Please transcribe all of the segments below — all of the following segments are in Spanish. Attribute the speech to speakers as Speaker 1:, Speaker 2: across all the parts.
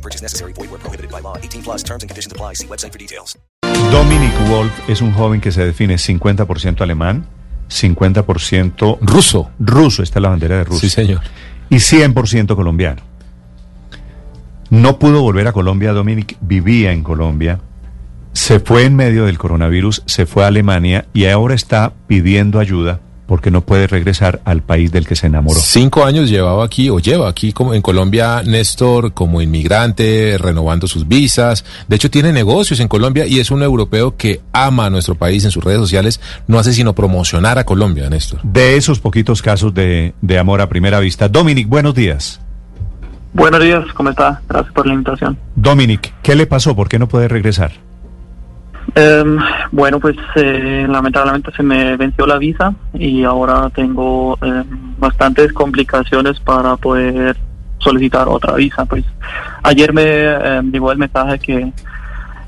Speaker 1: No purchase necessary. Void where prohibited by law. 18 plus terms and conditions apply. See website for details.
Speaker 2: Dominic Wolf es un joven que se define 50% alemán, 50%
Speaker 3: Ruso.
Speaker 2: ruso, esta es la bandera de Rusia,
Speaker 3: Sí, señor.
Speaker 2: y 100% colombiano. No pudo volver a Colombia, Dominic vivía en Colombia, se fue en medio del coronavirus, se fue a Alemania y ahora está pidiendo ayuda porque no puede regresar al país del que se enamoró.
Speaker 3: Cinco años llevaba aquí, o lleva aquí como en Colombia, Néstor, como inmigrante, renovando sus visas. De hecho, tiene negocios en Colombia y es un europeo que ama a nuestro país en sus redes sociales. No hace sino promocionar a Colombia, Néstor.
Speaker 2: De esos poquitos casos de, de amor a primera vista. Dominic, buenos días.
Speaker 4: Buenos días, ¿cómo está? Gracias por la invitación.
Speaker 2: Dominic, ¿qué le pasó? ¿Por qué no puede regresar?
Speaker 4: Em, bueno, pues eh, lamentablemente se me venció la visa y ahora tengo em, bastantes complicaciones para poder solicitar otra visa. Pues ayer me em, llegó el mensaje que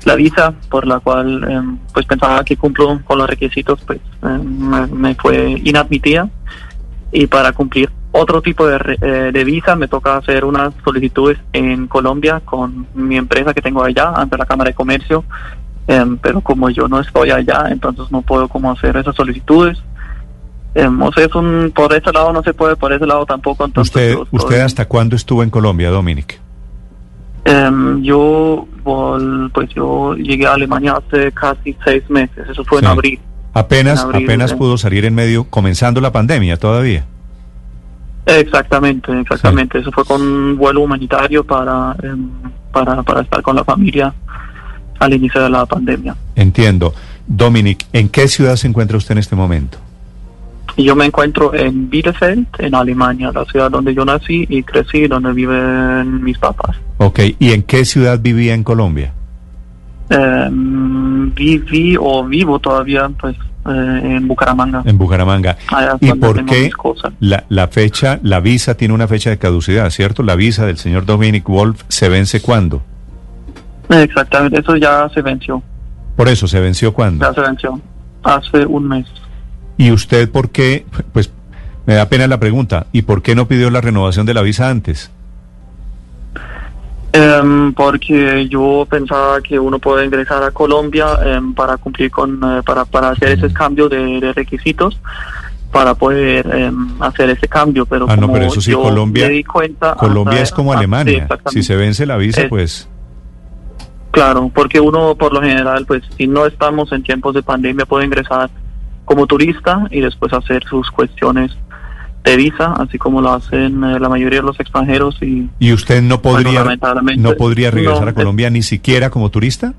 Speaker 4: la visa por la cual pues pensaba que cumplo con los requisitos pues me, fue inadmitida y para cumplir otro tipo de, eh, de visa me toca hacer unas solicitudes en Colombia con mi empresa que tengo allá ante la Cámara de Comercio Em, pero como yo no estoy allá, entonces no puedo como hacer esas solicitudes. Em, o sea, es un, por ese lado no se puede, por ese lado tampoco. Entonces
Speaker 2: ¿Usted,
Speaker 4: estoy-
Speaker 2: ¿Usted hasta cuándo estuvo en Colombia, Dominic?
Speaker 4: Em, yo, pues yo llegué a Alemania hace casi seis meses, eso fue
Speaker 2: Sí.
Speaker 4: en abril.
Speaker 2: Apenas,
Speaker 4: En abril,
Speaker 2: apenas
Speaker 4: sí.
Speaker 2: pudo salir en medio, comenzando la pandemia todavía.
Speaker 4: Exactamente, exactamente. Eso fue con un vuelo humanitario para, para, para estar con la familia al inicio de la pandemia.
Speaker 2: Entiendo. Dominic, ¿en qué ciudad se encuentra usted en este momento?
Speaker 4: Yo me encuentro en Bielefeld, en Alemania, la ciudad donde yo nací y crecí, donde viven mis papás.
Speaker 2: Ok, ¿y en qué ciudad vivía en Colombia?
Speaker 4: Em, viví o vivo todavía pues eh, en Bucaramanga.
Speaker 2: En Bucaramanga.
Speaker 4: Allá
Speaker 2: ¿Y por qué la, la fecha, la visa tiene una fecha de caducidad, ¿cierto? La visa del señor Dominic Wolf se vence cuándo?
Speaker 4: Exactamente, eso ya se venció,
Speaker 2: Por eso, ¿se venció cuándo?
Speaker 4: ya se venció hace un mes.
Speaker 2: ¿Y usted por qué? Pues me da pena la pregunta. ¿Y por qué no pidió la renovación de la visa antes?
Speaker 4: Em, porque yo pensaba que uno puede ingresar a Colombia em, para cumplir con, eh, para, para hacer ese cambio de, de requisitos, para poder em, hacer ese cambio, pero
Speaker 2: Ah, no, pero eso sí,
Speaker 4: yo
Speaker 2: Colombia-
Speaker 4: me di cuenta...
Speaker 2: Colombia
Speaker 4: hasta-
Speaker 2: es como
Speaker 4: ah, sí,
Speaker 2: Alemania. si se vence la visa, pues...
Speaker 4: Claro, porque uno por lo general, pues si no estamos en tiempos de pandemia, puede ingresar como turista y después hacer sus cuestiones de visa, así como lo hacen eh, la mayoría de los extranjeros y
Speaker 2: ¿Y usted no podría, no podría regresar
Speaker 4: no,
Speaker 2: a Colombia ni siquiera como turista?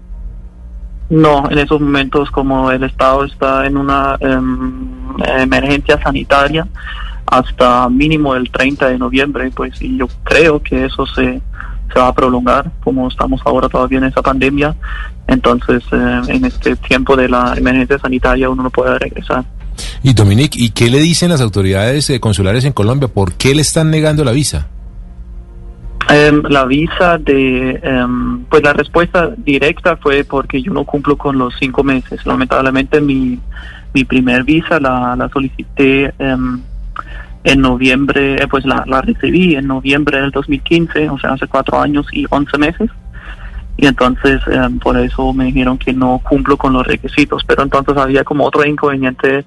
Speaker 4: no, en esos momentos como el Estado está en una em, emergencia sanitaria hasta mínimo el 30 de noviembre, pues y yo creo que eso se, se va a prolongar como estamos ahora todavía en esa pandemia, entonces eh, en este tiempo de la emergencia sanitaria uno no puede regresar.
Speaker 3: Y Dominic, ¿y qué le dicen las autoridades eh, consulares en Colombia? ¿Por qué le están negando la visa?
Speaker 4: Em, la visa de, em, pues la respuesta directa fue porque yo no cumplo con los cinco meses. Lamentablemente mi, mi primer visa la, la solicité em, en noviembre, eh, pues la, la recibí en noviembre del 2015, o sea, hace cuatro años y once meses. Y entonces em, por eso me dijeron que no cumplo con los requisitos. Pero entonces había como otro inconveniente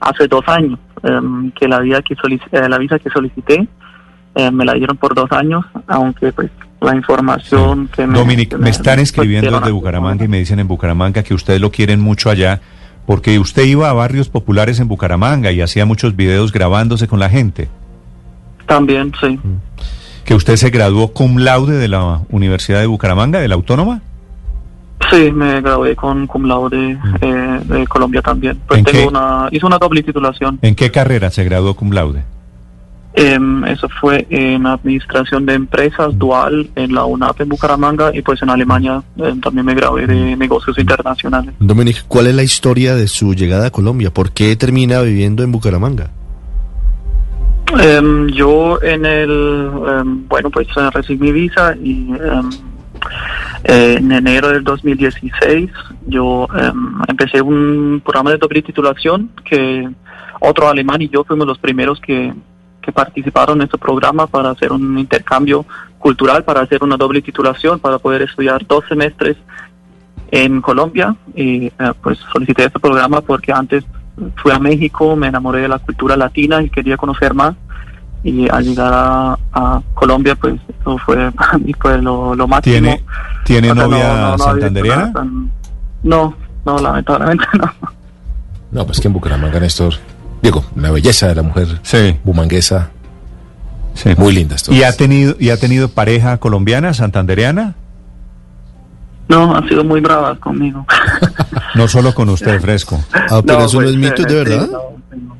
Speaker 4: hace dos años, em, que la, visa que eh, la visa que solicité eh, me la dieron por dos años, aunque pues la información que me...
Speaker 2: Dominic,
Speaker 4: que
Speaker 2: me están escribiendo desde Bucaramanga y me dicen en Bucaramanga que ustedes lo quieren mucho allá porque usted iba a barrios populares en Bucaramanga y hacía muchos videos grabándose con la gente.
Speaker 4: También, sí.
Speaker 2: Que usted se graduó cum laude de la Universidad de Bucaramanga, de la Autónoma.
Speaker 4: Sí, me gradué con cum laude eh, de Colombia también. Pues
Speaker 2: ¿En
Speaker 4: tengo
Speaker 2: qué?
Speaker 4: una... Hice una doble titulación
Speaker 2: ¿En qué carrera se graduó cum laude?
Speaker 4: Em, eso fue en administración de empresas dual en la UNAP en Bucaramanga y pues en Alemania em, también me gradué de negocios internacionales.
Speaker 5: Dominic, ¿cuál es la historia de su llegada a Colombia? ¿Por qué termina viviendo en Bucaramanga?
Speaker 4: Em, yo en el, bueno, pues recibí mi visa y eh, en enero del 2016 yo em, empecé un programa de doble titulación que otro alemán y yo fuimos los primeros que, que participaron en este programa para hacer un intercambio cultural, para hacer una doble titulación, para poder estudiar dos semestres en Colombia y eh, pues solicité este programa porque antes fui a México, me enamoré de la cultura latina y quería conocer más y al llegar a, a Colombia pues eso fue para mí fue lo, lo máximo.
Speaker 2: ¿Tiene, ¿tiene
Speaker 4: O sea, no-
Speaker 2: novia
Speaker 4: no- no visto
Speaker 2: santanderiana?
Speaker 4: tan- No, no, lamentablemente no.
Speaker 3: No, pues que en Bucaramanga, Néstor, digo, una belleza de la mujer
Speaker 2: Sí,
Speaker 3: bumanguesa,
Speaker 2: sí.
Speaker 3: muy lindas todas.
Speaker 2: ¿Y ha tenido, y ha tenido pareja colombiana, santandereana?
Speaker 4: No, han sido muy bravas conmigo.
Speaker 2: No solo con usted, Fresco.
Speaker 5: Ah, pero eso no
Speaker 4: pues,
Speaker 5: es mito,
Speaker 4: eh,
Speaker 5: ¿de
Speaker 4: sí,
Speaker 5: verdad?
Speaker 4: no, no.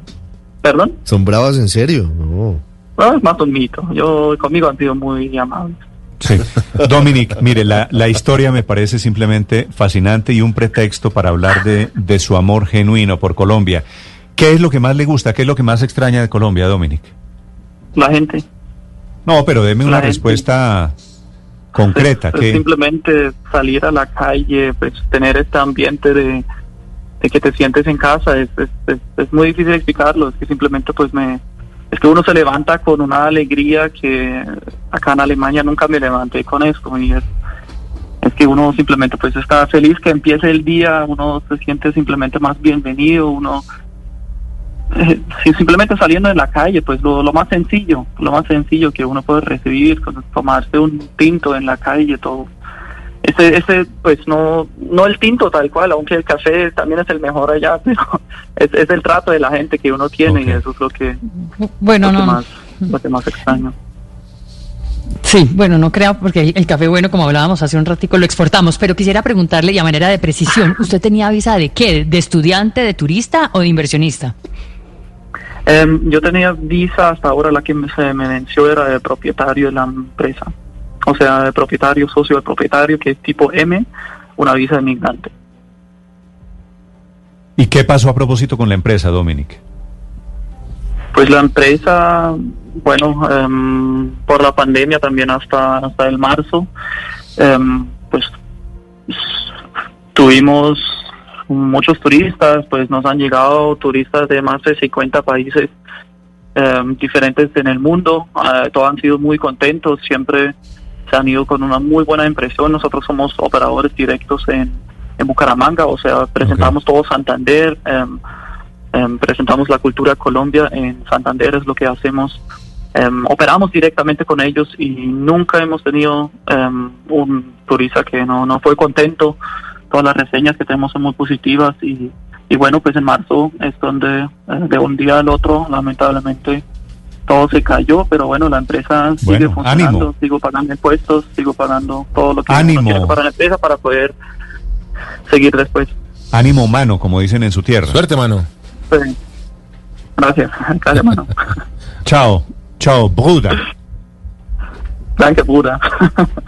Speaker 4: ¿Perdón?
Speaker 5: ¿Son bravas en serio? No.
Speaker 4: No, es más un mito. Yo conmigo han sido muy amables.
Speaker 2: Sí. Dominic, mire, la, la historia me parece simplemente fascinante y un pretexto para hablar de, de su amor genuino por Colombia. ¿Qué es lo que más le gusta? ¿Qué es lo que más extraña de Colombia, Dominic?
Speaker 4: La gente.
Speaker 2: No, pero deme una
Speaker 4: gente.
Speaker 2: respuesta concreta.
Speaker 4: Es- es
Speaker 2: que
Speaker 4: simplemente salir a la calle, pues tener este ambiente de, de que te sientes en casa, es, es, es, es muy difícil explicarlo, es que simplemente pues me... Es que uno se levanta con una alegría que acá en Alemania nunca me levanté con esto y es, es que uno simplemente pues está feliz que empiece el día, uno se siente simplemente más bienvenido, uno eh, sí, simplemente saliendo de la calle, pues lo, lo más sencillo, lo más sencillo que uno puede recibir, pues, tomarse un tinto en la calle, todo. Ese, ese, pues no, no el tinto tal cual, aunque el café también es el mejor allá, pero es, es el trato de la gente que uno tiene y eso es lo que,
Speaker 6: Bueno,
Speaker 4: lo, que
Speaker 6: no, no.
Speaker 4: más, lo que más extraño.
Speaker 6: Sí, bueno, no creo, porque el café bueno, como hablábamos hace un ratico, lo exportamos, pero quisiera preguntarle, y a manera de precisión, ¿usted tenía visa de qué? ¿De estudiante, de turista o de inversionista?
Speaker 4: Em, yo tenía visa hasta ahora, la que se me venció era de propietario de la empresa. O sea, de propietario, socio del propietario, que es tipo M, una visa de migrante.
Speaker 2: ¿Y qué pasó a propósito con la empresa, Dominic?
Speaker 4: Pues la empresa, bueno, em, por la pandemia también hasta, hasta el marzo, em, pues tuvimos muchos turistas, pues nos han llegado turistas de más de 50 países em, diferentes en el mundo, eh, todos han sido muy contentos, siempre se han ido con una muy buena impresión, nosotros somos operadores directos en, en Bucaramanga, o sea, presentamos todo Santander, em, em, presentamos la cultura Colombia en Santander, es lo que hacemos. Em, operamos directamente con ellos y nunca hemos tenido un turista que no, no fue contento. Todas las reseñas que tenemos son muy positivas y, y bueno, pues en marzo es donde eh, de un día al otro, lamentablemente, todo se cayó, pero bueno, la empresa sigue
Speaker 2: Bueno,
Speaker 4: funcionando,
Speaker 2: ánimo.
Speaker 4: sigo pagando impuestos, sigo pagando todo lo que
Speaker 2: Ánimo.
Speaker 4: para la empresa para poder seguir después.
Speaker 2: Ánimo humano, como dicen en su tierra.
Speaker 3: Suerte, mano.
Speaker 4: Pues, gracias, gracias, mano.
Speaker 2: Chao, chao, Bruda.
Speaker 4: Gracias, pura.